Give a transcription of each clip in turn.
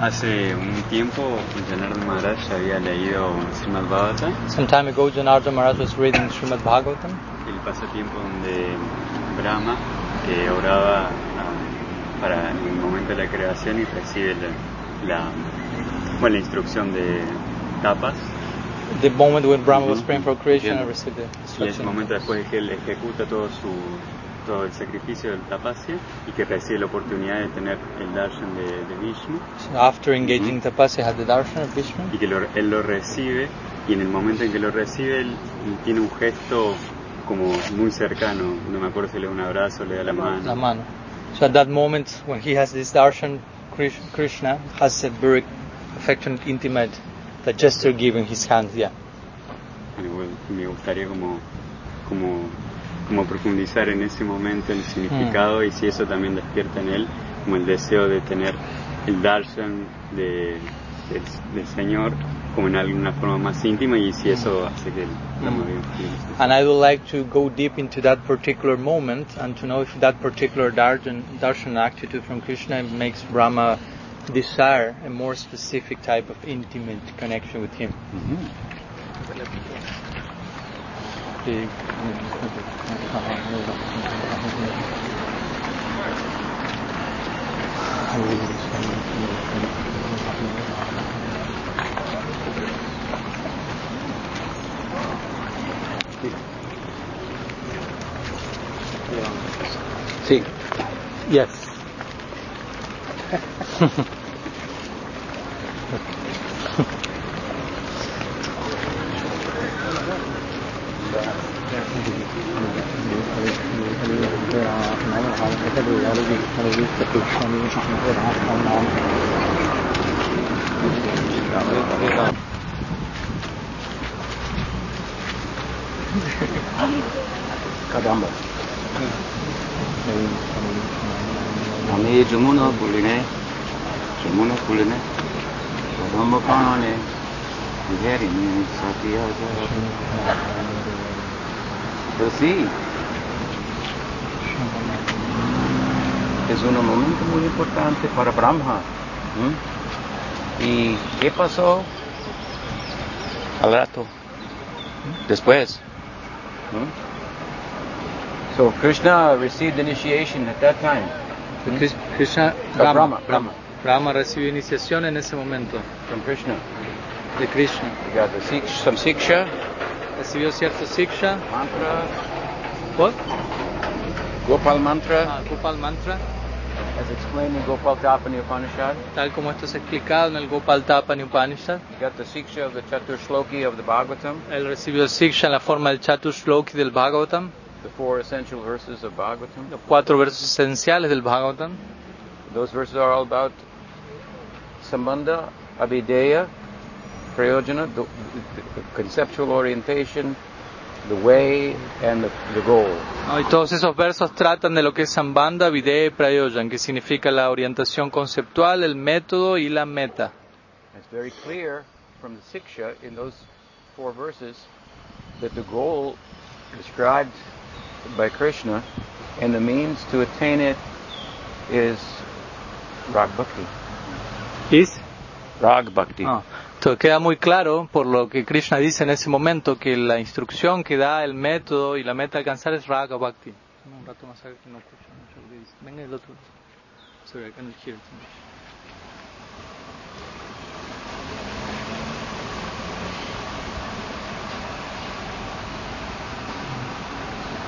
Hace un tiempo, Janardhan Maharaj había leído Srimad Bhagavatam, Some time ago, Janardhan Maharaj was reading Srimad Bhagavatam. el pasatiempo donde Brahma, que oraba ah, para el momento de la creación y recibe la, la, bueno, la instrucción de tapas, The moment when Brahma was praying for creation and received the y es el instruction. momento después de que él ejecuta todo su todo el sacrificio del tapasya y que recibe la oportunidad de tener el darshan de, de Vishnu So after engaging Mhm. tapasya, had the darshan of Vishnu. y que lo- él lo recibe y en el momento en que lo recibe él tiene un gesto como muy cercano, no me acuerdo si le da un abrazo, le da la mano. La mano. So at that moment, when he has this darshan, Krish- Krishna has a very affectionate, intimate, the gesture giving his hand. Yeah. Me gustaría como, como, como profundizar en ese momento, en el significado y si eso también despierta en él como el deseo de tener el darshan de, del, Señor como en alguna forma más íntima y si eso hace que Mm. Viharam- And I would like to go deep into that particular moment and to know if that particular darshan, darshan attitude from Krishna makes Brahma desire a more specific type of intimate connection with him. big. See. Yes. Caramba. हमें जमुना बोलने जमुना बोलने हम पाने इधर ही साथी आ जाए तो सी es un momento muy importante para Brahma. ¿m? ¿Y qué pasó? Al rato. Después. ¿m? So Krishna received initiation at that time. Kris- Krishna, Brahma, Brahma, Brahma. Brahma recibió iniciación en ese momento from Krishna. de Krishna. We got the some siksha, Recibió cierto siksha. mantra, What? Gopal mantra, Ah, Gopal mantra, as explained in Gopal Tapani Upanishad. tal como esto es explicado en el Gopal Upanishad. We got the siksha of the Chatur Shloki of the Bhagavatam, Él recibió siksha en la forma del Chatushloki del Bhagavatam, the four essential verses of Bhagavatam. los cuatro versos esenciales del Bhagavatam. Those verses are all about Sambandha, Abhideya, Prayojana, the, the conceptual orientation, the way, and the, the goal. ¿no? Y todos esos versos tratan de lo que es Sambandha, Videya y Prayojan, que significa la orientación conceptual, el método y la meta. It's very clear from the Siksha in those four verses that the goal described by Krishna and the means to attain it is Rag Bhakti. ¿Es? Rag Bhakti. Ah, entonces queda muy claro por lo que Krishna dice en ese momento que la instrucción que da el método y la meta alcanzar es Raga Bhakti. No I cannot hear.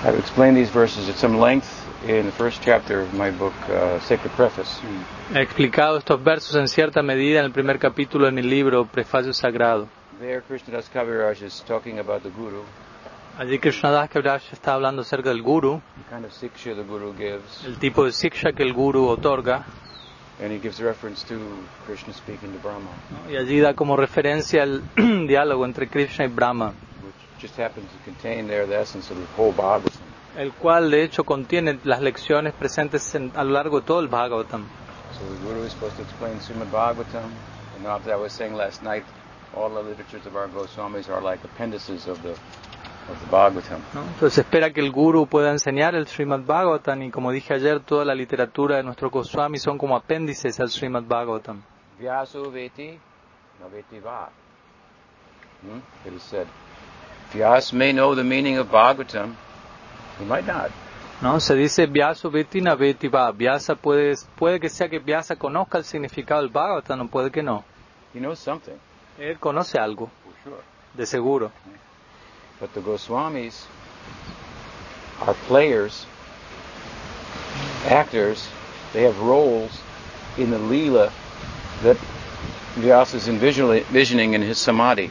I've explained these verses at some length in the first chapter of my book, uh, Sacred Preface. He explicado estos versos en cierta medida en el primer capítulo de mi libro Prefacio Sagrado. There, Krishnadas Kaviraj is talking about the Guru, Allí Krishnadas Kaviraj está hablando acerca del Guru, the kind of Siksha the Guru gives, el tipo de siksha que el Guru otorga, and he gives reference to Krishna speaking to Brahma, y allí da como referencia el diálogo entre Krishna y Brahma. which just happens to contain there the essence of the whole Bhagavatam. El cual de hecho contiene las lecciones presentes en- a lo largo de todo el Bhagavatam. So the Guru is supposed to explain Srimad Bhagavatam, and as I was saying last night, all the literatures of our Goswamis are like appendices of the. ¿no? Entonces espera que el Guru pueda enseñar el Srimad Bhagavatam y como dije ayer, toda la literatura de nuestro Goswami son como apéndices al Srimad Bhagavatam. Vyaso veti naveti va. Hmm? It is said, Vyas may know the meaning of Bhagavatam, he might not. ¿no? Se dice Vyasa Vetina Vetiva. Vyasa puede, puede que sea que Vyasa conozca el significado del Bhagavatam, puede que no. He knows something, Él conoce algo, for sure. de seguro. But the Goswamis are players, actors. They have roles in the Leela that Vyasa is envisioning in his Samadhi.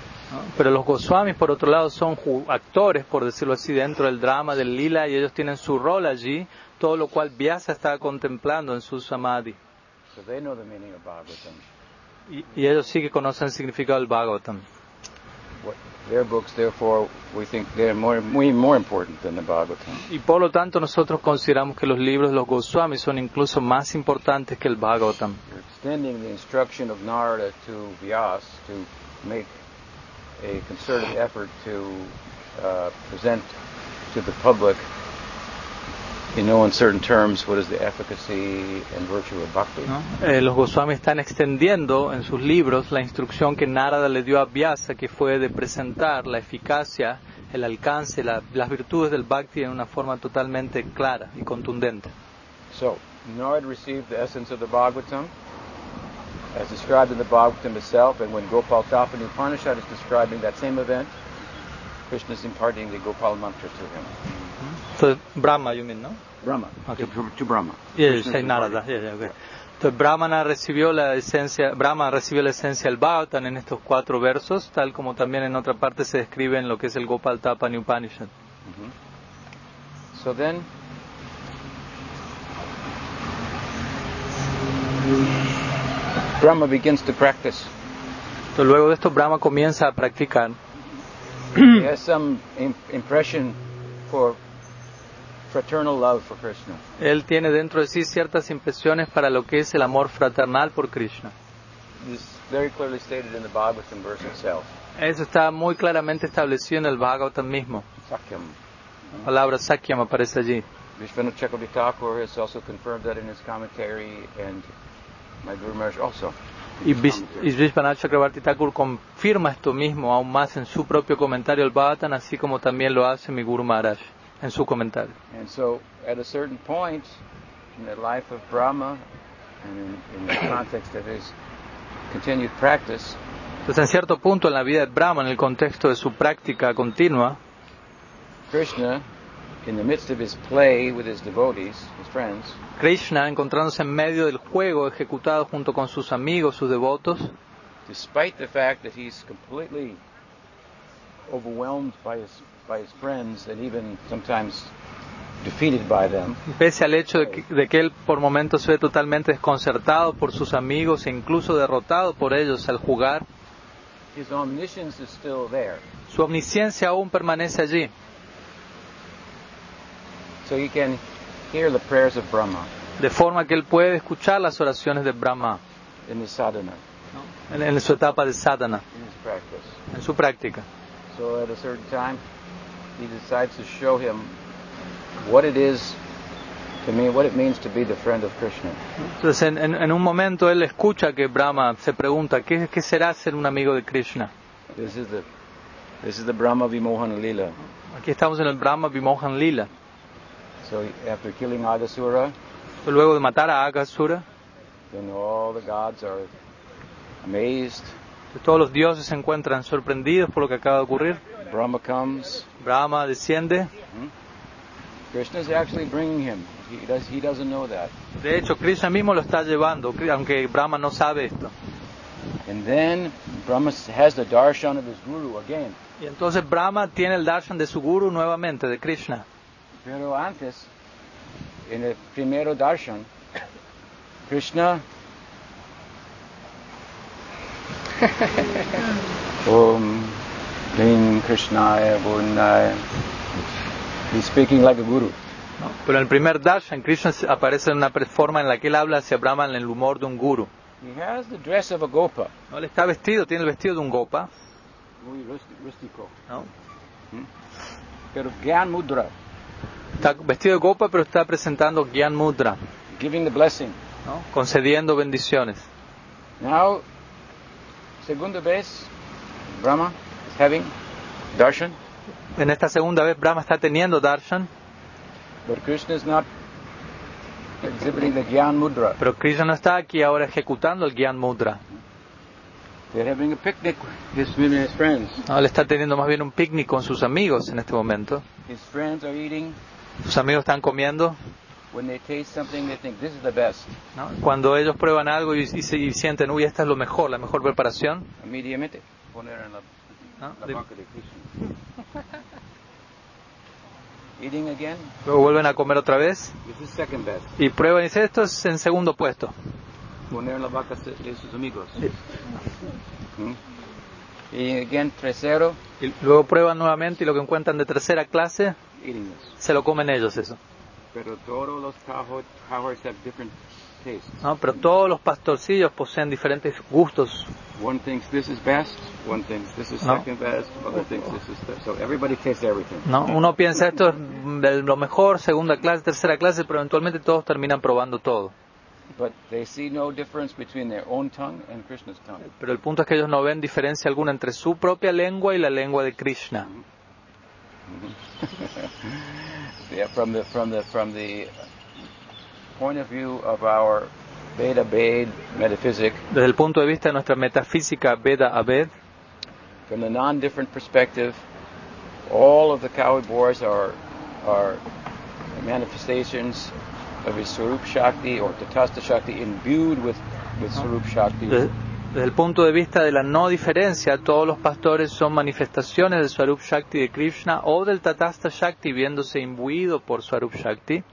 Pero los Goswamis, por otro lado, son actores, por decirlo así, dentro del drama del lila y ellos tienen su rol allí, todo lo cual Vyasa está contemplando en su samadhi. So they know the meaning of Bhagavatam. Y, y ellos sí que conocen el significado del Bhagavatam. What, their books, therefore, we think they're more, way more important than the Bhagavatam. Y por lo tanto nosotros consideramos que los libros de los Goswamis son incluso más importantes que el Bhagavatam. You're extending the instruction of Narada to to make a concerted effort to uh, present to the public in no uncertain terms what is the efficacy and virtue of bhakti. ¿no? Eh, los Goswamis están extendiendo en sus libros la instrucción que Narada le dio a Vyasa, que fue de presentar la eficacia, el alcance, la- las virtudes del Bhakti en una forma totalmente clara y contundente. So, Narada received the essence of the Bhagavatam as described in the Bhagavatam itself, and when Gopal Tapani Upanishad is describing that same event, Krishna is imparting the Gopal mantra to him. Entonces, Brahma, you mean, ¿no? Brahma. Okay. To, to Brahma. Yeah, Krishna say is Narada. yeah, yeah, okay. Entonces Brahmana recibió la esencia, Brahma recibió la esencia del Bhagavatam en estos cuatro versos, tal como también en otra parte se describe en lo que es el Gopal Tapani Upanishad. So then, Brahma begins to practice. Entonces luego de esto Brahma comienza a practicar. he has some im- impression for fraternal love for Krishna. Él tiene dentro de sí ciertas impresiones para lo que es el amor fraternal por Krishna. This is very clearly stated in the Bhagavatam verse itself. Eso está muy claramente establecido en el Bhagavatam mismo. Sakyam. La palabra Sakyam aparece allí. Vishwanath Chakravarti Thakur has also confirmed that in his commentary, and my Guru Maharaj also. Y Vis- y Vishwanath Chakravarti Thakur confirma esto mismo aún más en su propio comentario al Bhagavatam, así como también lo hace mi Guru Maharaj en su comentario. And so, at a certain point in the life of Brahma, and in, in the context of his continued practice, Entonces, en cierto punto en la vida de Brahma, en el contexto de su práctica continua, Krishna, in the midst of his play with his devotees, his friends, Krishna, encontrándose en medio del juego ejecutado junto con sus amigos, sus devotos, despite the fact that he's completely overwhelmed by his by his friends and even sometimes defeated by them, pese al hecho de que, de que él por momentos se ve totalmente desconcertado por sus amigos e incluso derrotado por ellos al jugar, his omniscience is still there. su omnisciencia aún permanece allí. So he can hear the prayers of Brahma De forma que él puede escuchar las oraciones de Brahma in his sadhana, en, en su etapa de sadhana, in his practice. en su práctica. So at a certain time, he decides to show him what it is to me, what it means to be the friend of Krishna. Entonces en, en- en un momento él escucha que Brahma se pregunta, ¿qué, qué será ser un amigo de Krishna? This is the this is the Brahma Vimohana Lila. Aquí estamos en el Brahma Vimohan Lila. So after killing Agasura, Luego de matar a Agasura, then all the gods are amazed. todos los dioses se encuentran sorprendidos por lo que acaba de ocurrir. Brahma comes. Brahma desciende. Krishna is actually bringing him. He does he doesn't know that. De hecho, Krishna mismo lo está llevando, aunque Brahma no sabe esto. And then Brahma has the darshan of his guru again. Y entonces Brahma tiene el darshan de su guru nuevamente, de Krishna. Pero antes, en el primero darshan, Krishna Om Lim Krishnaya Burnaya. He's speaking like a guru. ¿no? Pero en el primer darshan, Krishna aparece en una forma en la que él habla hacia Brahma en el humor de un guru. He has the dress of a gopa, ¿no? Él está vestido, tiene el vestido de un gopa, muy rústi- rústico. ¿no? Pero Gyan Mudra, está vestido de gopa, pero está presentando Gyan Mudra, giving the blessing. ¿no? concediendo bendiciones. Now, segunda vez, Brahma is having darshan, En esta segunda vez Brahma está teniendo darshan, but Krishna is not exhibiting the Gyan Mudra. pero Krishna no está aquí ahora ejecutando el Gyan Mudra. They're having a picnic, with his friends. No, él está teniendo más bien un picnic con sus amigos en este momento. His friends are eating. Sus amigos están comiendo. When they taste something, they think this is the best. ¿no? Cuando ellos prueban algo y, y se- y sienten, uy, esta es lo mejor, la mejor preparación, ¿no? luego vuelven a comer otra vez y prueban y dicen, esto es en segundo puesto. Poner en la boca de sus amigos. ¿Mm? Y luego prueban nuevamente y lo que encuentran de tercera clase, eating this. se lo comen ellos eso. Pero todos los cohort- cohorts have different tastes. ¿no? Pero todos los pastorcillos poseen diferentes gustos. One thinks this is best, one thinks this is No. second best, other thinks this is third. So everybody tastes everything. ¿no? Uno piensa esto es lo mejor, segunda clase, tercera clase, pero eventualmente todos terminan probando todo. But they see no difference between their own tongue and Krishna's tongue. Pero el punto es que ellos no ven diferencia alguna entre su propia lengua y la lengua de Krishna. Mm-hmm. Yeah, from the from the from the point of view of our Veda Bade metaphysic, Desde el punto de vista de nuestra metafísica Veda Abed, from the non-different perspective, all of the coward boars are are manifestations of his Swarup Shakti or Tatasta Shakti imbued with with Swarup Shakti. desde, desde el punto de vista de la no diferencia, todos los pastores son manifestaciones del Swarup Shakti de Krishna o del Tatasta Shakti viéndose imbuido por Swarup Shakti.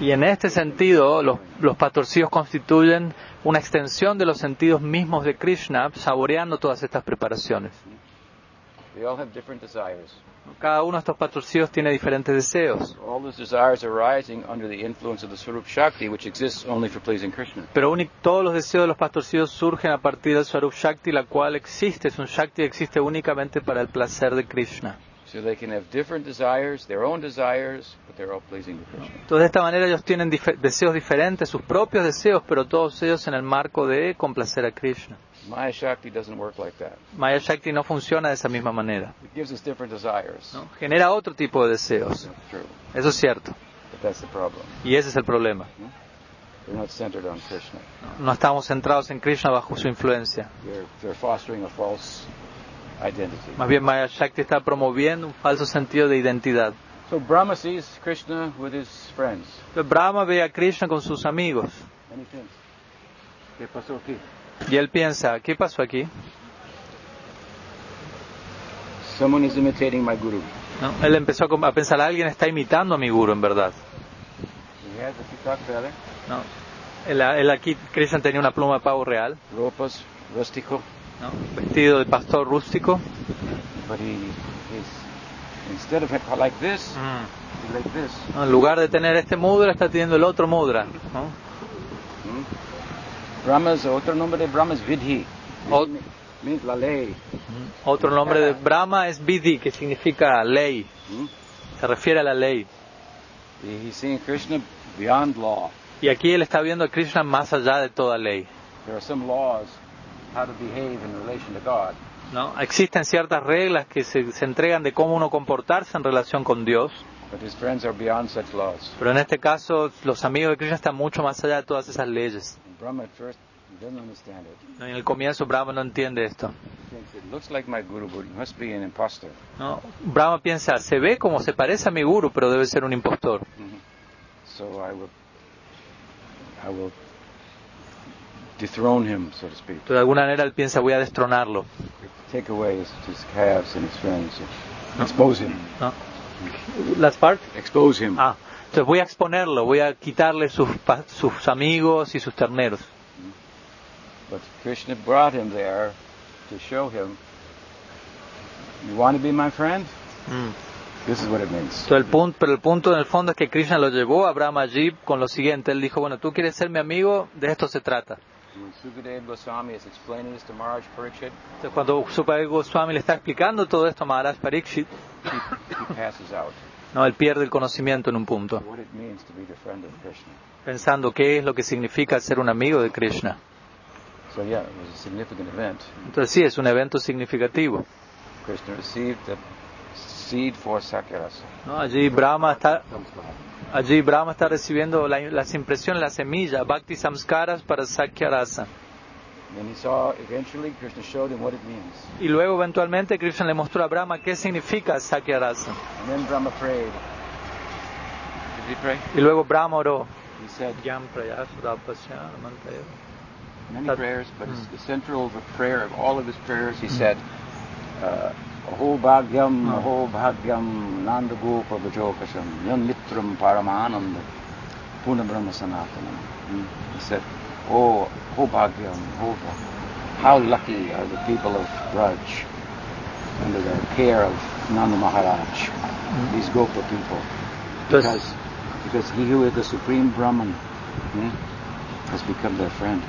Y en este sentido, los, los pastorcillos constituyen una extensión de los sentidos mismos de Krishna, saboreando todas estas preparaciones. They all have different desires. Cada uno de estos pastorcillos tiene diferentes deseos, All those desires arising under the influence of the Swarup Shakti, which exists only for pleasing Krishna. pero todos los deseos de los pastorcillos surgen a partir del Swarup Shakti, la cual existe, es un Shakti que existe únicamente para el placer de Krishna. So they can have different desires, their own desires, but they're all pleasing to Krishna. Entonces, de esta manera ellos tienen dife- deseos diferentes, sus propios deseos, pero todos ellos en el marco de complacer a Krishna. Maya Shakti doesn't work like that. Maya Shakti no funciona de esa misma manera. It gives us different desires. ¿no? Genera otro tipo de deseos. True. Eso es cierto. But that's the problem. Y ese es el problema. They're not centered on Krishna. No estamos centrados en Krishna bajo su influencia. They're, they're fostering a false identity. Más bien Maya Shakti está promoviendo un falso sentido de identidad. So Brahma sees Krishna with his friends. Entonces, Brahma ve a Krishna con sus amigos And he thinks, ¿qué pasó aquí? y él piensa, ¿qué pasó aquí? Someone is imitating my guru. ¿No? Él empezó a pensar, alguien está imitando a mi guru en verdad. He has a ¿no? Él, él aquí, Krishna tenía una pluma de pavo real, ropas, rústico, ¿no? vestido de pastor rústico. but he is, instead of it like this, he's like this. ¿no? En lugar de tener este mudra, está teniendo el otro mudra. ¿no? Hmm? Brahma's, otro nombre de Brahma es Vidhi. Ot- means la ley. Otro nombre de Brahma es Vidhi, que significa ley. Hmm? Se refiere a la ley. He's seeing Krishna beyond law. Y aquí él está viendo a Krishna más allá de toda ley. There are some laws how to behave in relation to God. ¿no? Existen ciertas reglas que se, se entregan de cómo uno comportarse en relación con Dios, But his friends are beyond such laws. pero en este caso los amigos de Krishna están mucho más allá de todas esas leyes. And Brahma at first doesn't understand it. ¿no? En el comienzo Brahma no entiende esto. He thinks it looks like my guru, but he must be an impostor. ¿no? Brahma piensa, se ve como se parece a mi guru, pero debe ser un impostor. So I will, I will dethrone him, so to speak. De alguna manera él piensa, voy a destronarlo. Take away his, his calves and his friends. Expose him. ¿no? Las partes. Expose him. Ah, entonces voy a exponerlo, voy a quitarle sus, sus amigos y sus terneros. But Krishna brought him there to show him, you want to be my friend? This is what it means. Entonces, el punto, pero el punto en el fondo es que Krishna lo llevó a Brahma Jeep con lo siguiente. Él dijo, bueno, tú quieres ser mi amigo, de esto se trata. Entonces, cuando Sukadeva Goswami le está explicando todo esto a Maharaj Parikshit. No, él pierde el conocimiento en un punto, what it means to be the friend of Krishna. pensando qué es lo que significa ser un amigo de Krishna. So yeah, it was a significant event. Entonces sí, es un evento significativo. Krishna received the seed for Sakyarasa. ¿no? Allí Brahma está, allí Brahma está recibiendo la- las impresiones, las semillas, Bhakti Samskaras para Sakya Rasa. And he saw eventually Krishna showed him what it means. Y luego eventualmente Krishna le mostró a Brahma qué significa Sakya Rasa. And then Brahma prayed. Did he pray? Y luego Brahma oró. He said many prayers, but it's the central prayer of all of his prayers. He said, uh, Bhagyam, Hmm. aho bhagyam, nanda gopa vajokasham, yan mitram paramananda, puna brahma sanatanam. He said, oh, aho bhagyam, aho bha- how lucky are the people of Braj under the care of Nanda Maharaj, these Gopa people. Because, because he who is the supreme Brahman hmm, has become their friend.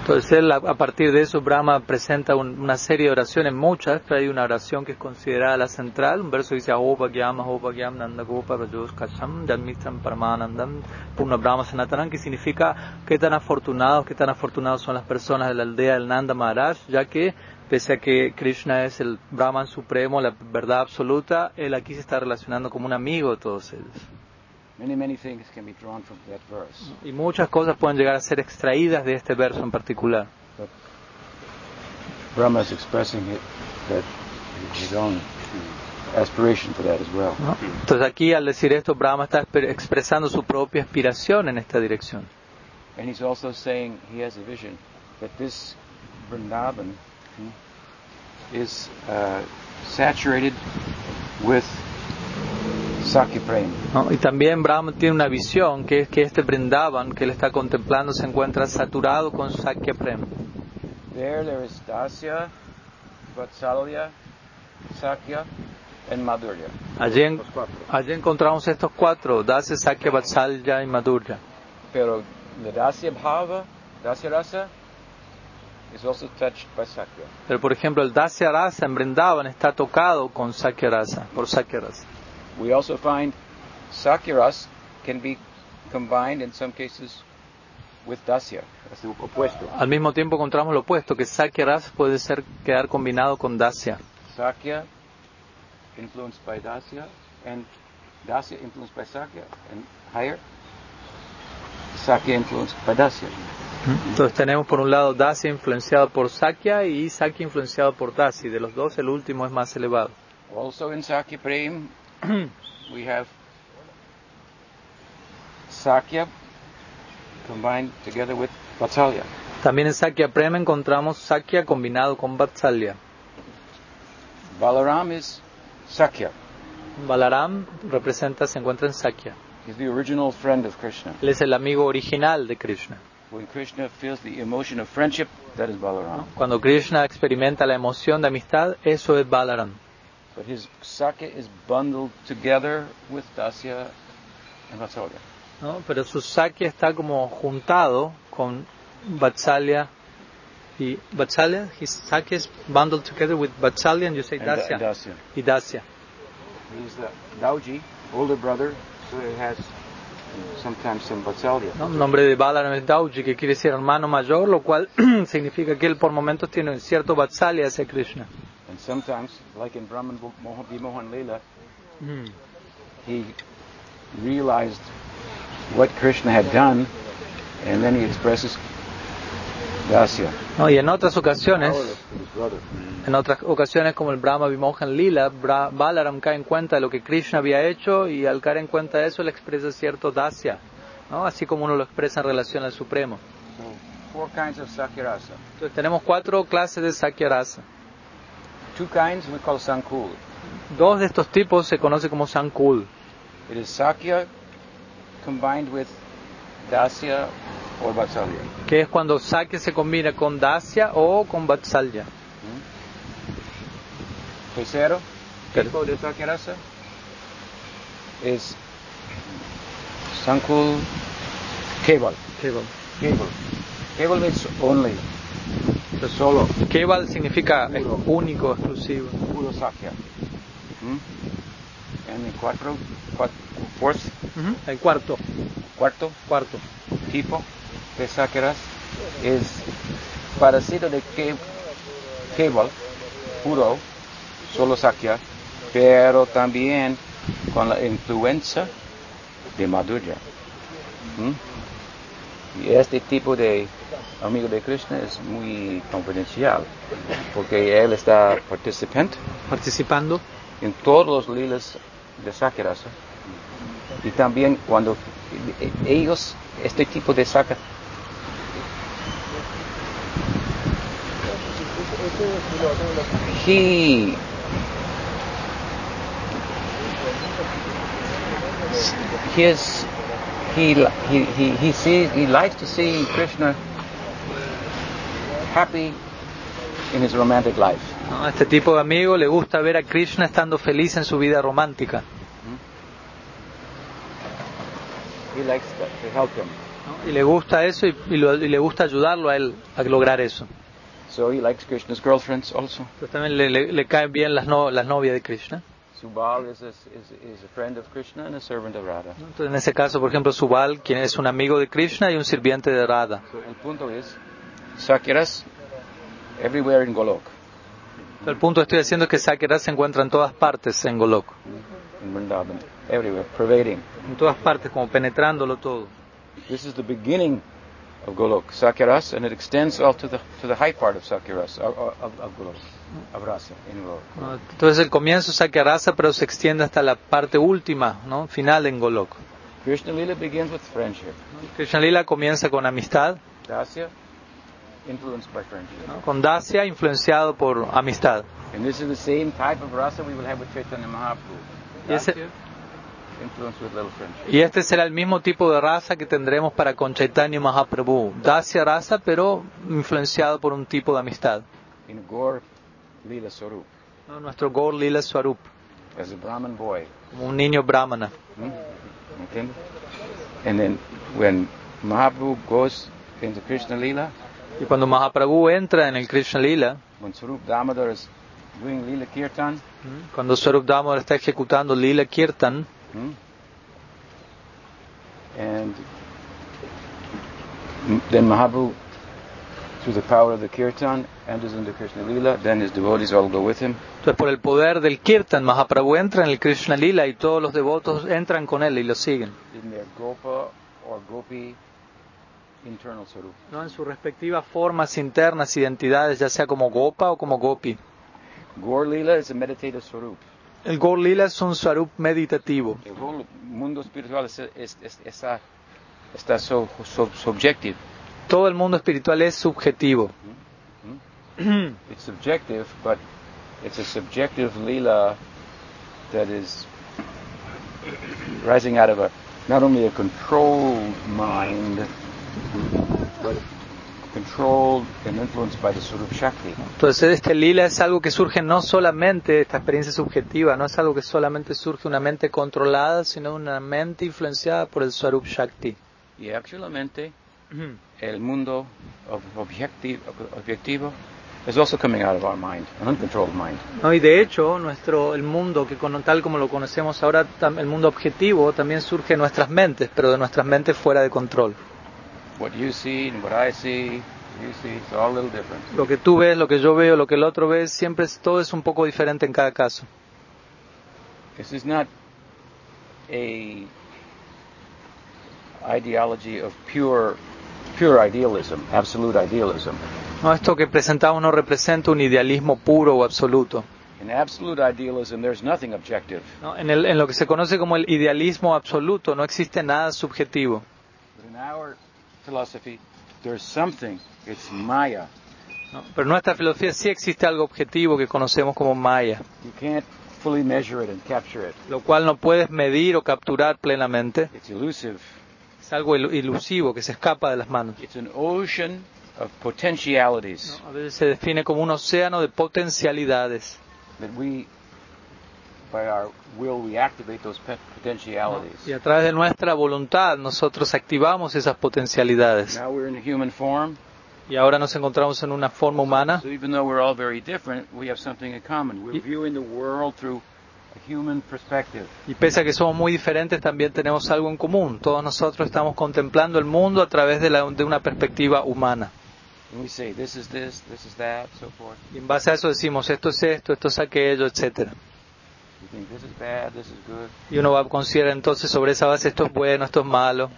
Entonces él, a partir de eso, Brahma presenta un- una serie de oraciones, muchas, pero hay una oración que es considerada la central. Un verso dice, Ahoba Gyam, Ahoba Gyam, Nanda Gopa, Rajos Kasham, Janmitram Paramanandam, Purna Brahma Sanatanan, que significa qué tan afortunados, qué tan afortunados son las personas de la aldea del Nanda Maharaj, ya que pese a que Krishna es el Brahman supremo, la verdad absoluta, él aquí se está relacionando como un amigo de todos ellos. Many, many things can be drawn from that verse. Y muchas cosas pueden llegar a ser extraídas de este verso en particular. Brahma is expressing it, that his own aspiration for that as well. ¿no? Entonces aquí al decir esto, Brahma está expresando su propia aspiración en esta dirección. And he's also saying he has a vision that this Vrindavan hmm, is uh, saturated with. ¿No? Y también Brahma tiene una visión que es que este Brindavan que él está contemplando se encuentra saturado con Sakya Prem. There, there is Dasya, Vatsalya, Sakya, and Madhurya. Allí, en- allí encontramos estos cuatro, Dasya, Sakya, Vatsalya y Madhurya. Pero the Dasya Bhava, Dasya Rasa, is also touched by Sakya. Pero por ejemplo el Dasya Rasa en Brindavan está tocado con Sakya Rasa, por Sakya Rasa. We also find Sakya Ras can be combined in some cases with Dasya. Opuesto. Al mismo tiempo encontramos lo opuesto, que Sakya Rasa puede ser quedar combinado con Dasya. Sakya influenced by Dasya and Dasya influenced by Sakya and higher Sakya influenced by Dasya. Entonces tenemos por un lado Dasya influenciado por Sakya y Sakya influenciado por Dasya. De los dos el último es más elevado. Also in Sakya Prem we have Sakya combined together with Vatsalya. También en Sakya Prema encontramos Sakya combinado con Vatsalya. Balaram is Sakya. Balaram representa, se encuentra en Sakya. He's the original friend of Krishna. Él es el amigo original de Krishna. When Krishna feels the emotion of friendship, that is Balaram. Cuando Krishna experimenta la emoción de amistad, eso es Balaram. But his Sakya is bundled together with Dasya and Vatsalya. ¿no? Pero su Sakya está como juntado con Vatsalya y Vatsalya, his Sakya is bundled together with Vatsalya and you say And Da- Dasya. Dasya. Y Dasya. He's the Dauji, older brother, so he has sometimes some Vatsalya. ¿no? El nombre de Balaram es Dauji, que quiere decir hermano mayor, lo cual significa que él por momentos tiene un cierto Vatsalya hacia Krishna. And sometimes, like in Brahman Mohan, Vimohan Leela, Mm. he realized what Krishna had done, and then he expresses Dasya. ¿no? Y en otras ocasiones, en otras ocasiones como el Brahma Vimohan Lila, Bra- Balaram cae en cuenta de lo que Krishna había hecho y al caer en cuenta de eso le expresa cierto Dasya, ¿no? así como uno lo expresa en relación al Supremo. So, four kinds of Sakyarasa. Entonces tenemos cuatro clases de Sakya Rasa. Two kinds we call Sankul. Dos de estos tipos se conoce como Sankul. It is Sakya combined with Dasya or Vatsalya. que es cuando Sakya se combina con Dasya o con Vatsalya. Tercero, Ter- tipo de Sakyarasa is Sankul Keval. Keval. Keval means only, solo, Keval significa único, exclusivo. puro Sakya. Hmm? And the cuatro, El cuarto, cuarto cuarto. tipo de sácaras es parecido de que Keval, puro, solo sakya, pero también con la influencia de Madhurya. ¿Mm? Y este tipo de amigo de Krishna es muy confidencial, porque él está participante Participando. en todos los lilas de Sakyarasa. Y también cuando e- ellos, este tipo de Sakya, he his he he he he sees he likes to see Krishna happy in his romantic life. este tipo de amigo le gusta ver a Krishna estando feliz en su vida romántica. He likes to, help him. ¿no? Y le gusta eso y, y lo- y le gusta ayudarlo a él a lograr eso. So he likes Krishna's girlfriends also. También le, le- le caen bien las, no- las novias de Krishna. Subal is a, is, is a friend of Krishna and a servant of Radha. ¿no? Entonces en ese caso, por ejemplo, Subal, quien es un amigo de Krishna y un sirviente de Radha. So el punto es, Sakyaras everywhere in Golok, El punto que estoy haciendo es que Sakyaras se encuentra en todas partes en Golok. in Vrindavan, everywhere, pervading. En todas partes, como penetrándolo todo. This is the beginning of Golok, Sakyaras, and it extends all to the to the high part of Sakyaras, of, of, of Golok, of Rasa in Golok. ¿no? Entonces el comienzo es Sakyarasa, pero se extiende hasta la parte última, ¿no? final en Golok. Krishna Lila begins with friendship. Krishna Lila comienza con amistad, Dasya. ¿No? con Dasya influenciado por amistad. And this is the same type of rasa we will have with Chaitanya Mahaprabhu. Dasya, with little. Y este será el mismo tipo de raza que tendremos para con Chaitanya Mahaprabhu. Dasya raza, pero influenciado por un tipo de amistad. In Gaur Lila Swarup, ¿no? Nuestro Gaur Lila Swarup, as a Brahmin boy. como un niño brahmana. Hmm? Okay? And then when Mahaprabhu goes into Krishna Lila, Y cuando Mahaprabhu entra en el Krishna Lila, when Swarup Damodar is doing Lila Kirtan, cuando Swarup Damodar está ejecutando Lila Kirtan, and then Mahaprabhu, through the power of the Kirtan, enters into Krishna Lila, then his devotees all go with him. entonces por el poder del Kirtan, Mahaprabhu entra en el Krishna Lila y todos los devotos entran con él y lo siguen. in their Gopa or Gopi. ¿No? En sus respectivas formas internas, identidades, ya sea como Gopa o como Gopi. Gaur Lila is a meditative Swarup. El Gaur Lila es un Swarup meditativo. El mundo espiritual es, es- es- está, está so, so subjective. Todo el mundo espiritual es subjetivo. It's subjective, but it's a subjective lila that is rising out of a not only a controlled mind, but controlled and influenced by the Swarup Shakti. Entonces este lila es algo que surge no solamente de esta experiencia subjetiva, no es algo que solamente surge una mente controlada, sino una mente influenciada por el Swarup Shakti. Y actualmente el mundo ob- objecti- ob- objetivo is also coming out of our mind, an uncontrolled mind. No, y de hecho, nuestro, el mundo, que con- tal como lo conocemos ahora, tam- el mundo objetivo, también surge en nuestras mentes, pero de nuestras mentes fuera de control. What you see and what I see, you see, it's all a little different. Lo que tú ves, lo que yo veo, lo que el otro ve, siempre es, todo es un poco diferente en cada caso. This is not a ideology of pure pure idealism, absolute idealism. No, esto que presentamos no representa un idealismo puro o absoluto. In absolute idealism, there's nothing objective. ¿no? En, el- en lo que se conoce como el idealismo absoluto no existe nada subjetivo. But in our philosophy, there's something. It's Maya. ¿no? Pero en nuestra filosofía sí existe algo objetivo que conocemos como Maya, You can't fully measure it and capture it. lo cual no puedes medir o capturar plenamente. It's elusive. Es algo ilu- ilusivo que se escapa de las manos. It's an ocean of potentialities A veces se define como un océano de potencialidades. we, by our will, we activate those pe- potentialities. Y a través de nuestra voluntad nosotros activamos esas potencialidades. Now we're in human form. Y ahora nos encontramos en una forma humana. So even though we're all very different, we have something in common. We're Y- viewing the world through a human perspective. Y pese a que somos muy diferentes, también tenemos algo en común. Todos nosotros estamos contemplando el mundo a través de, la- de una perspectiva humana. And we say, this is this, this is that, so forth. Y en base a eso decimos, esto es esto, esto es aquello, etcétera. Y uno va a considerar entonces sobre esa base, esto es bueno, esto es malo.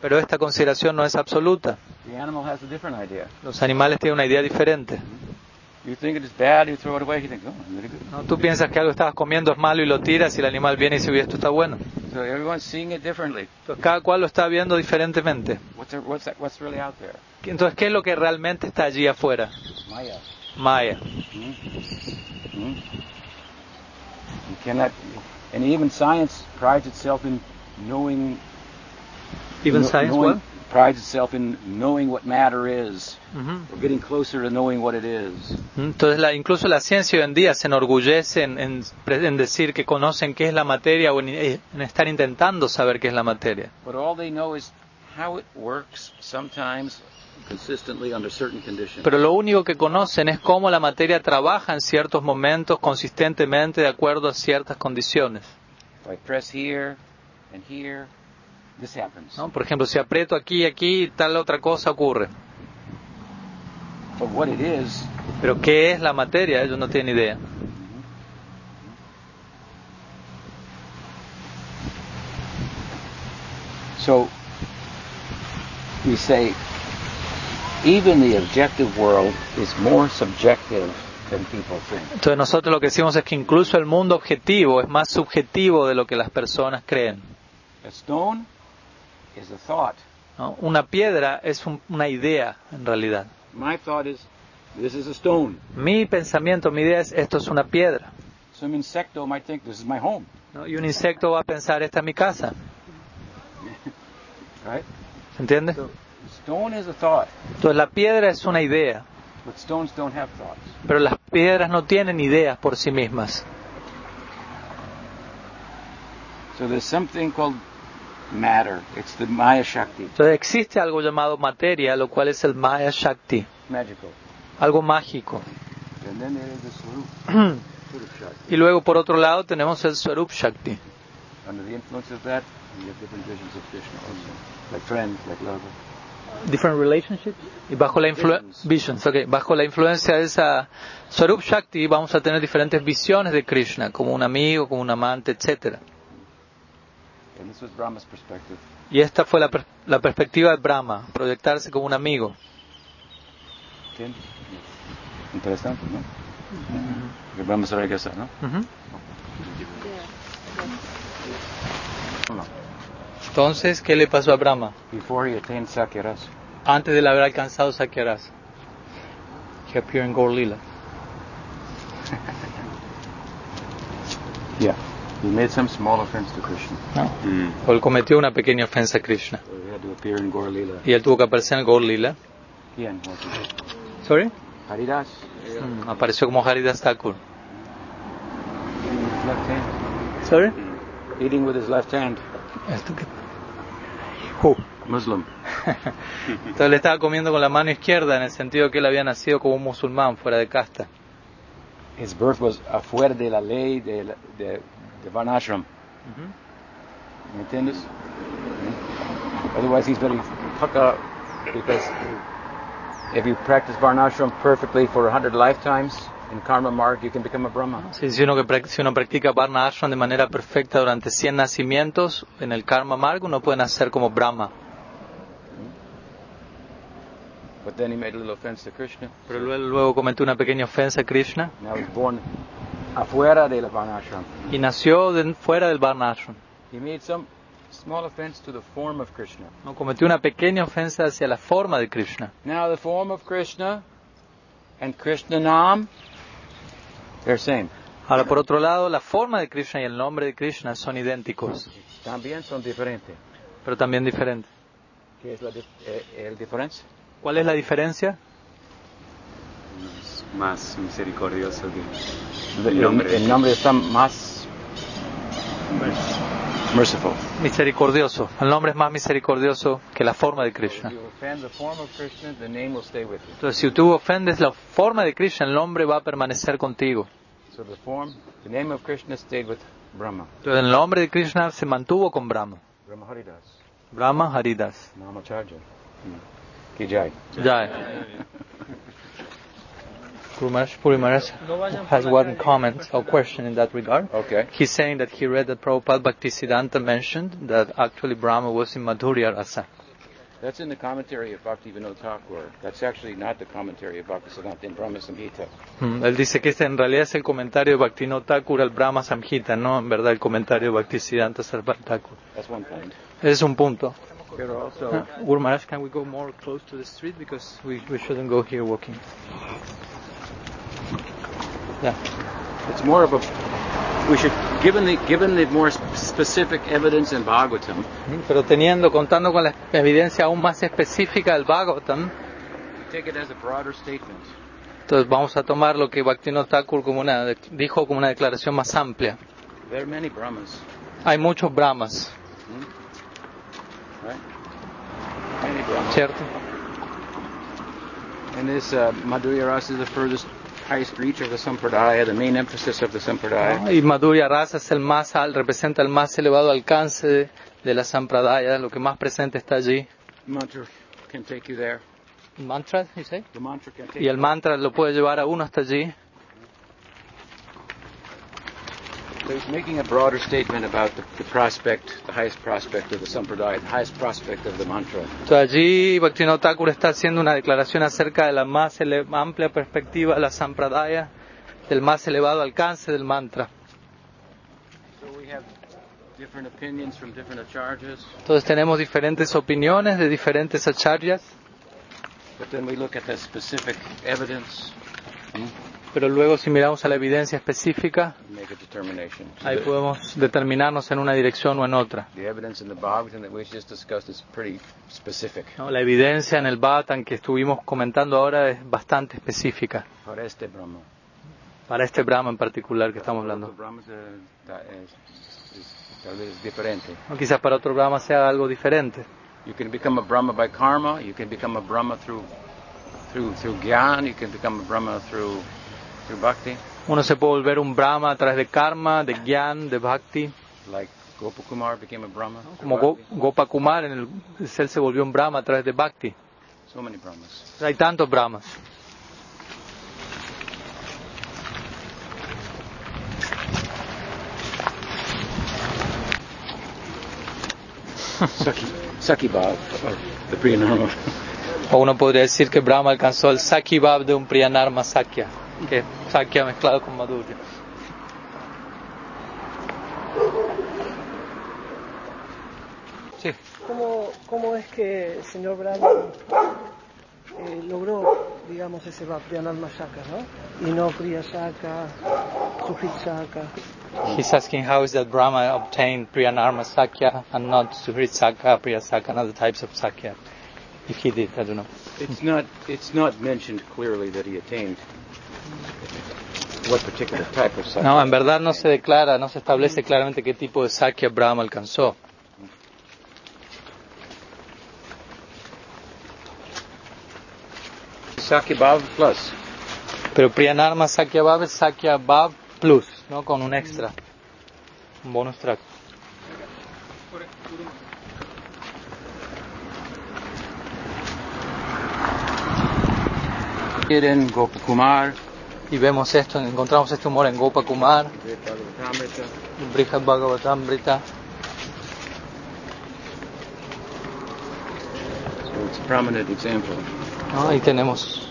Pero esta consideración no es absoluta. The animal has a different idea. Los animales tienen una idea diferente. You think it is bad, you throw it away, you think, I'm very good. ¿no? Tú piensas que algo estabas comiendo es malo y lo tiras y el animal viene y dice, "Uy, esto está bueno. So everyone's seeing it differently. Entonces cada cual lo está viendo diferentemente. Entonces, ¿qué es lo que realmente está allí afuera? Maya. Maya. Hmm? Hmm? You cannot, and even science prides itself in knowing. Even kno- science, knowing- what? Prides itself in knowing what matter is, Ujú. or getting closer to knowing what it is. Entonces, la- incluso la ciencia hoy en día se enorgullece en, en en decir que conocen qué es la materia o en, en estar intentando saber qué es la materia. But all they know is how it works sometimes Pero lo único que conocen es cómo la materia trabaja en ciertos momentos consistentemente de acuerdo a ciertas condiciones. If I press here and here, this happens. ¿no? Por ejemplo, si aprieto aquí y aquí, tal otra cosa ocurre. But what it is, Pero ¿qué es la materia? Ellos no tienen idea. so we say even the objective world is more subjective than people think. Entonces nosotros lo que decimos es que incluso el mundo objetivo es más subjetivo de lo que las personas creen. A stone is a thought. ¿no? Una piedra es un- una idea en realidad. My thought is, this is a stone. Mi pensamiento, mi idea es esto es una piedra. Some insecto might think this is my home, ¿no? Y un insecto va a pensar esta es mi casa. right? ¿Se entiende? So stone is a thought, Entonces la piedra es una idea, but stones don't have thoughts. pero las piedras no tienen ideas por sí mismas. So there's something called matter. It's the Maya Shakti, Entonces existe algo llamado materia, lo cual es el Maya Shakti, magical. algo mágico. Y luego por otro lado tenemos el Swarup Shakti. Under the influence of that, you have different visions of Krishna also, like friends, like love. Different relationships. Y bajo la influencia Visions. visions, okay. bajo la influencia de esa Swarup Shakti vamos a tener diferentes visiones de Krishna, como un amigo, como un amante, etcétera. And this was Brahma's perspective. Y esta fue la, per- la perspectiva de Brahma, proyectarse como un amigo. ¿Entiendes? Interesante, ¿no? Que Brahma se regresa, ¿no? Ujú. Entonces, ¿qué le pasó a Brahma? Before he attained Sakyarasa. Antes de haber alcanzado Sakyarasa. He appeared in Gaur Lila. Yeah. He made some small offense to Krishna. ¿no? Mm. O él cometió una pequeña ofensa a Krishna. So he had to appear in Gaur Lila. Y él tuvo que aparecer en Gaur Lila. Again, wasn't it? Sorry? Haridas. Mm, apareció como Haridas Thakur. Eating with his left hand. Sorry? Eating with his left hand. Who? Muslim. Entonces le estaba comiendo con la mano izquierda en el sentido que él había nacido como un musulmán fuera de casta. His birth was afuera de la ley de, la- de, de Varnashram. ¿Me entiendes? Otherwise he's very pucka because if you practice Varnashram perfectly for a hundred lifetimes in Karma Mark, you can become a Brahma. Sí, si, uno que, prac- si uno practica Varna Ashram de manera perfecta durante 100 nacimientos en el Karma Marg, uno puede nacer como Brahma. But then he made a little offense to Krishna. Pero luego, luego cometió una pequeña ofensa a Krishna Now he's born afuera Varnashram. y nació de- fuera del Varna Ashram. He made some small offense to the form of Krishna. ¿no? Cometió una pequeña ofensa hacia la forma de Krishna. Now the form of Krishna and Krishna Nam, they're same. Ahora, por otro lado, la forma de Krishna y el nombre de Krishna son idénticos, También son diferentes. pero también diferentes. ¿Qué es la eh, el diferencia? ¿Cuál es la diferencia? Es más misericordioso que El, el nombre. el nombre está más merciful. Misericordioso. El nombre es más misericordioso que la forma de Krishna. If you offend the form of Krishna, the name will stay with you. Entonces, si tú ofendes la forma de Krishna, el nombre va a permanecer contigo. So So the form, the name of Krishna stayed with Brahma. Entonces, el nombre de Krishna se mantuvo con Brahma. Brahma Haridas. Brahma Haridas. Namacharya. Ki jai. Jai. Guru Maharaj, Puri Maharaj has one comment or question in that regard. Okay. He's saying that he read that Prabhupada Bhaktisiddhanta mentioned that actually Brahma was in Madhurya Rasa. That's in the commentary of Bhakti Vinod Thakur. That's actually not the commentary of Bhaktisiddhanta in Brahma Samhita. Mm, Él dice que este en realidad es el comentario de Bhaktivinoda Thakur al Brahma Samhita, no en verdad el comentario de Bhaktisiddhanta Sarvata Thakur. That's one point. Ese es un punto. Pero also, Uh, Guru Maharaj, can we go more close to the street because we, we shouldn't go here walking. Yeah. it's more of a. We should, given the given the more sp- specific evidence in Bhagavatam, Mm, Pero teniendo, contando con la evidencia aún más específica del Bhagavatam, take it as a broader statement. entonces vamos a tomar lo que Bhaktivinoda Thakur como una, dijo como una declaración más amplia. There are many Brahmas, Hay muchos Brahmas, right? Many Brahmas. ¿cierto? And this uh, Madhurya Rasa is the furthest, highest reach of the Sampradaya, the main emphasis of the Sampradaya. ¿no? Y Madhurya Rasa es el más representa el más elevado alcance de, de la Sampradaya, lo que más presente está allí. Mantra can take you there. Mantra, you say? The mantra can take Y el mantra lo puede llevar a uno hasta allí. So he's making a broader statement about the, the prospect, the highest prospect of the Sampradaya, the highest prospect of the mantra. Entonces allí Bhaktivinoda Thakur está haciendo una declaración acerca de la más amplia perspectiva de la Sampradaya, del más elevado alcance del mantra. So we have different opinions from different acharyas, Entonces tenemos diferentes opiniones de diferentes acharyas, but then we look at the specific evidence pero luego si miramos a la evidencia específica, ahí podemos determinarnos en una dirección o en otra. the evidence in the Bhagavatam that we just discussed is pretty specific. ¿no? La evidencia en el Bhatan que estuvimos comentando ahora es bastante específica, Para este Brahma. para este Brahma en particular que estamos hablando. ¿no? Quizás para otro Brahma sea algo diferente. You can become a Brahma by karma. You can become a Brahma through through through gyan. You can become a Brahma through Uno se puede volver un Brahma a través de karma, de gyan, de bhakti. like Gopakumar became a Brahma. through Como Go-. Gopakumar, en el, él se volvió un Brahma a través de bhakti. So many Brahmas. Hay tantos Brahmas. Saki Saki Bhav of the Priyanarma. O uno podría decir que Brahma alcanzó el Saki Bhav de un Priyanarma Sakya, que es Sakya mezclado con Madhurya. Sí. ¿Cómo, ¿Cómo es que el señor Brahma eh, logró, digamos, ese Priyanarma Shaka, ¿no? Y no Priya Shaka, Sujit Shaka. He's asking how is that Brahma obtained Priyanarma Sakya and not Suhrit Sakya, Priya Sakya, and other types of Sakya. If he did, I don't know. It's not it's not mentioned clearly that he attained No, en verdad no se declara, no se establece claramente qué tipo de Sakya Brahma alcanzó. Saki Bhav plus. Pero Priyanarma Sakya Bhav es Sakya Bhav Plus, ¿no? Con un extra. Un bonus track. In Gopakumar, Y vemos esto, encontramos este humor en Gopa Kumar, Bhagavatamrita. en Brihad Bhagavatamrita. So it's a prominent example. ¿no? Ahí tenemos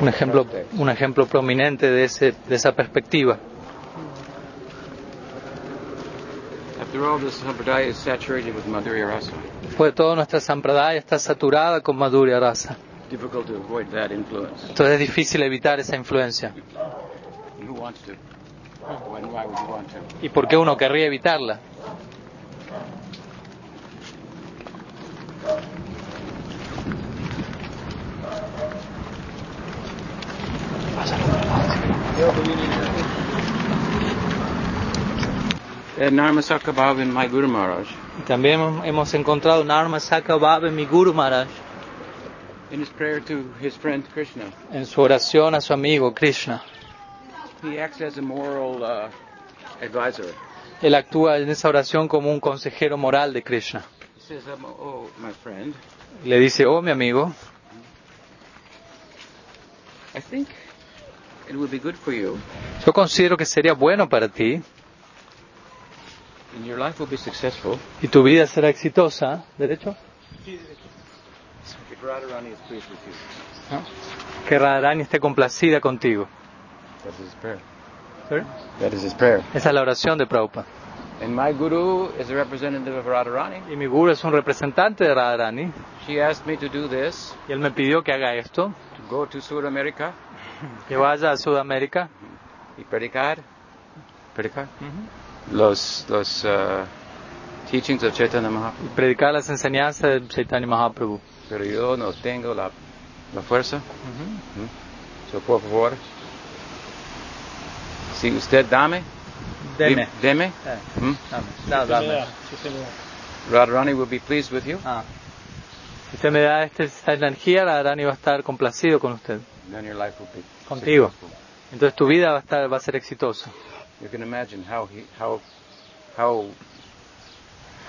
un ejemplo, un ejemplo prominente de, ese, de esa perspectiva. Después de todo, nuestra Sampradaya está saturada con Madhurya Rasa. Difficult to avoid that influence. Entonces es difícil evitar esa influencia. Who wants to? When, why would you want to? ¿Y por qué uno querría evitarla? Narmasaka my Guru Maharaj, Y También hemos encontrado Narma Saka Bhava en mi Guru Maharaj, in his prayer to his friend Krishna, en su oración a su amigo Krishna. he acts as a moral uh, advisor. Él actúa en esa oración como un consejero moral de Krishna. He says, um, "Oh, my friend, Le dice, oh mi amigo, I think it would be good for you, yo considero que sería bueno para ti and your life will be successful y tu vida será exitosa, ¿derecho? if Radharani is pleased with you." ¿No? Que Radharani esté complacida contigo. Esa es la oración de Prabhupada. And my guru is a representative of Radharani. Y mi guru es un representante de Radharani She asked me to do this, y él me pidió que haga esto, to go to Sudamerica. Que vaya a Sudamérica. Y predicar, predicar. Los, los uh, teachings of Chaitanya Mahaprabhu. predicar las enseñanzas de Chaitanya Mahaprabhu. Pero yo no tengo la, la fuerza. ¿Mm? So, por favor, si usted dame, Deme. deme, Eh, ¿Mm? dame. No, dame. Radharani will be pleased with you. Ah. Si usted me da este- esta energía, Radharani va a estar complacido con usted. Then your life will be Contigo. successful. Entonces tu vida va a, estar, va a ser exitosa. You can imagine how he, how, how,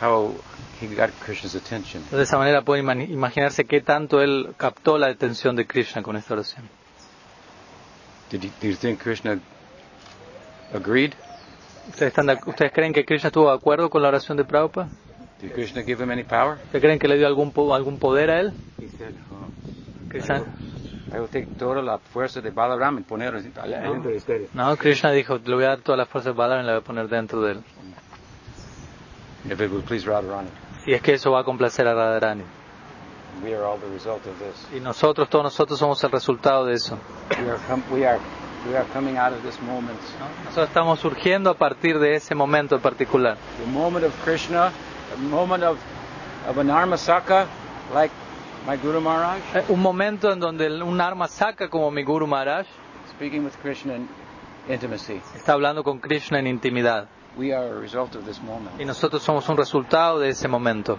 how he got Krishna's attention. De esa manera pueden imaginarse qué tanto él captó la atención de Krishna con esta oración. Did you, do you think Krishna agreed? ¿Ustedes, están de- ¿Ustedes creen que Krishna estuvo de acuerdo con la oración de Prabhupada? Did Krishna give him any power? ¿Ustedes creen que le dio algún, algún poder a él? He said, oh, Krishna, I will take toda la fuerza de Balaram y poner dentro de ustedes. no, Krishna dijo, le voy a dar toda la fuerza de Balaram y la voy a poner dentro de él. If it please Radharani. Si es que eso va a complacer a Radharani. We are all the result of this. Y nosotros, todos nosotros somos el resultado de eso. We are, com- we are, we are coming out of this moment. ¿no? Nosotros estamos surgiendo a partir de ese momento en particular. The moment of Krishna, a moment of, of an Armasaka, like my Guru Maharaj, Eh, Un momento en donde un arma saca como mi Guru Maharaj speaking with Krishna in intimacy. está hablando con Krishna en intimidad. We are a result of this moment. Y nosotros somos un resultado de ese momento.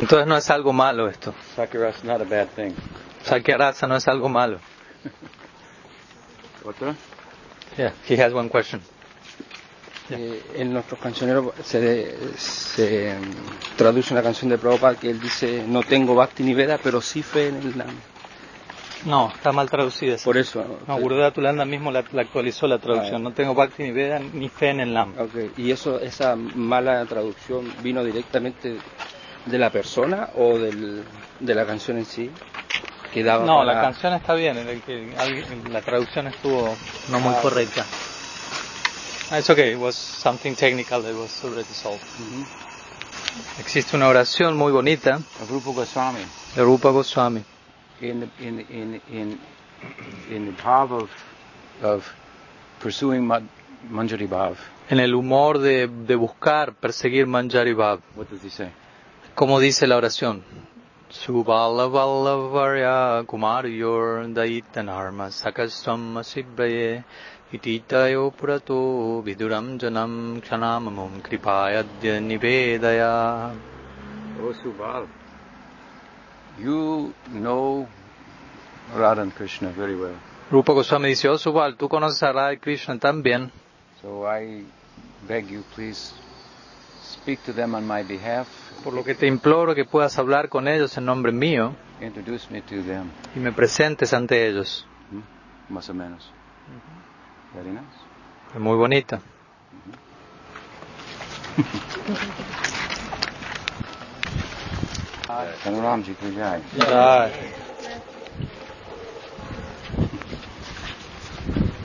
Entonces no es algo malo esto. Sakura is not a bad thing. Sakyarasa no es algo malo. Otra? Yeah, he has one question. Eh, en nuestros cancioneros se, se mm, traduce una canción de Prabhupada que él dice no tengo bhakti ni veda pero sí fe en el Nam. No, está mal traducida. esa. Por eso. No, Gurudeva Tulanda mismo la, la actualizó la traducción. No tengo Bhakti ni Veda ni fe en el Nam. Y eso, esa mala traducción vino directamente de la persona o del, de la canción en sí. Que daba No, para- la canción está bien, el que- alguien- la traducción estuvo no muy Ah, correcta. It's okay, it was something technical that was already solved. Mm -hmm. Existe una oración muy bonita Of Rupa Goswami. de Rupa Goswami In the, in, in, in, in the bhav of, of pursuing ma- Manjari Bhav. en el humor de, de buscar, perseguir Manjari Bhav. What does he say? Como dice la oración? Subala Vallavarya Kumaryor Daitanarma Sakastam Asibraye Ititayo Purato Viduram Janam Kshanamamum Kripayadya Nivedaya Oh, Subal. You know Radha Krishna very well. Rupa Goswami dice, oh Subal, tú conoces a Radha Krishna tan bien, So I beg you, please speak to them on my behalf. por lo que te imploro que puedas hablar con ellos en nombre mío Introduce me to them. y me presentes ante ellos. Hmm? Más o menos. Very nice. Es muy bonita.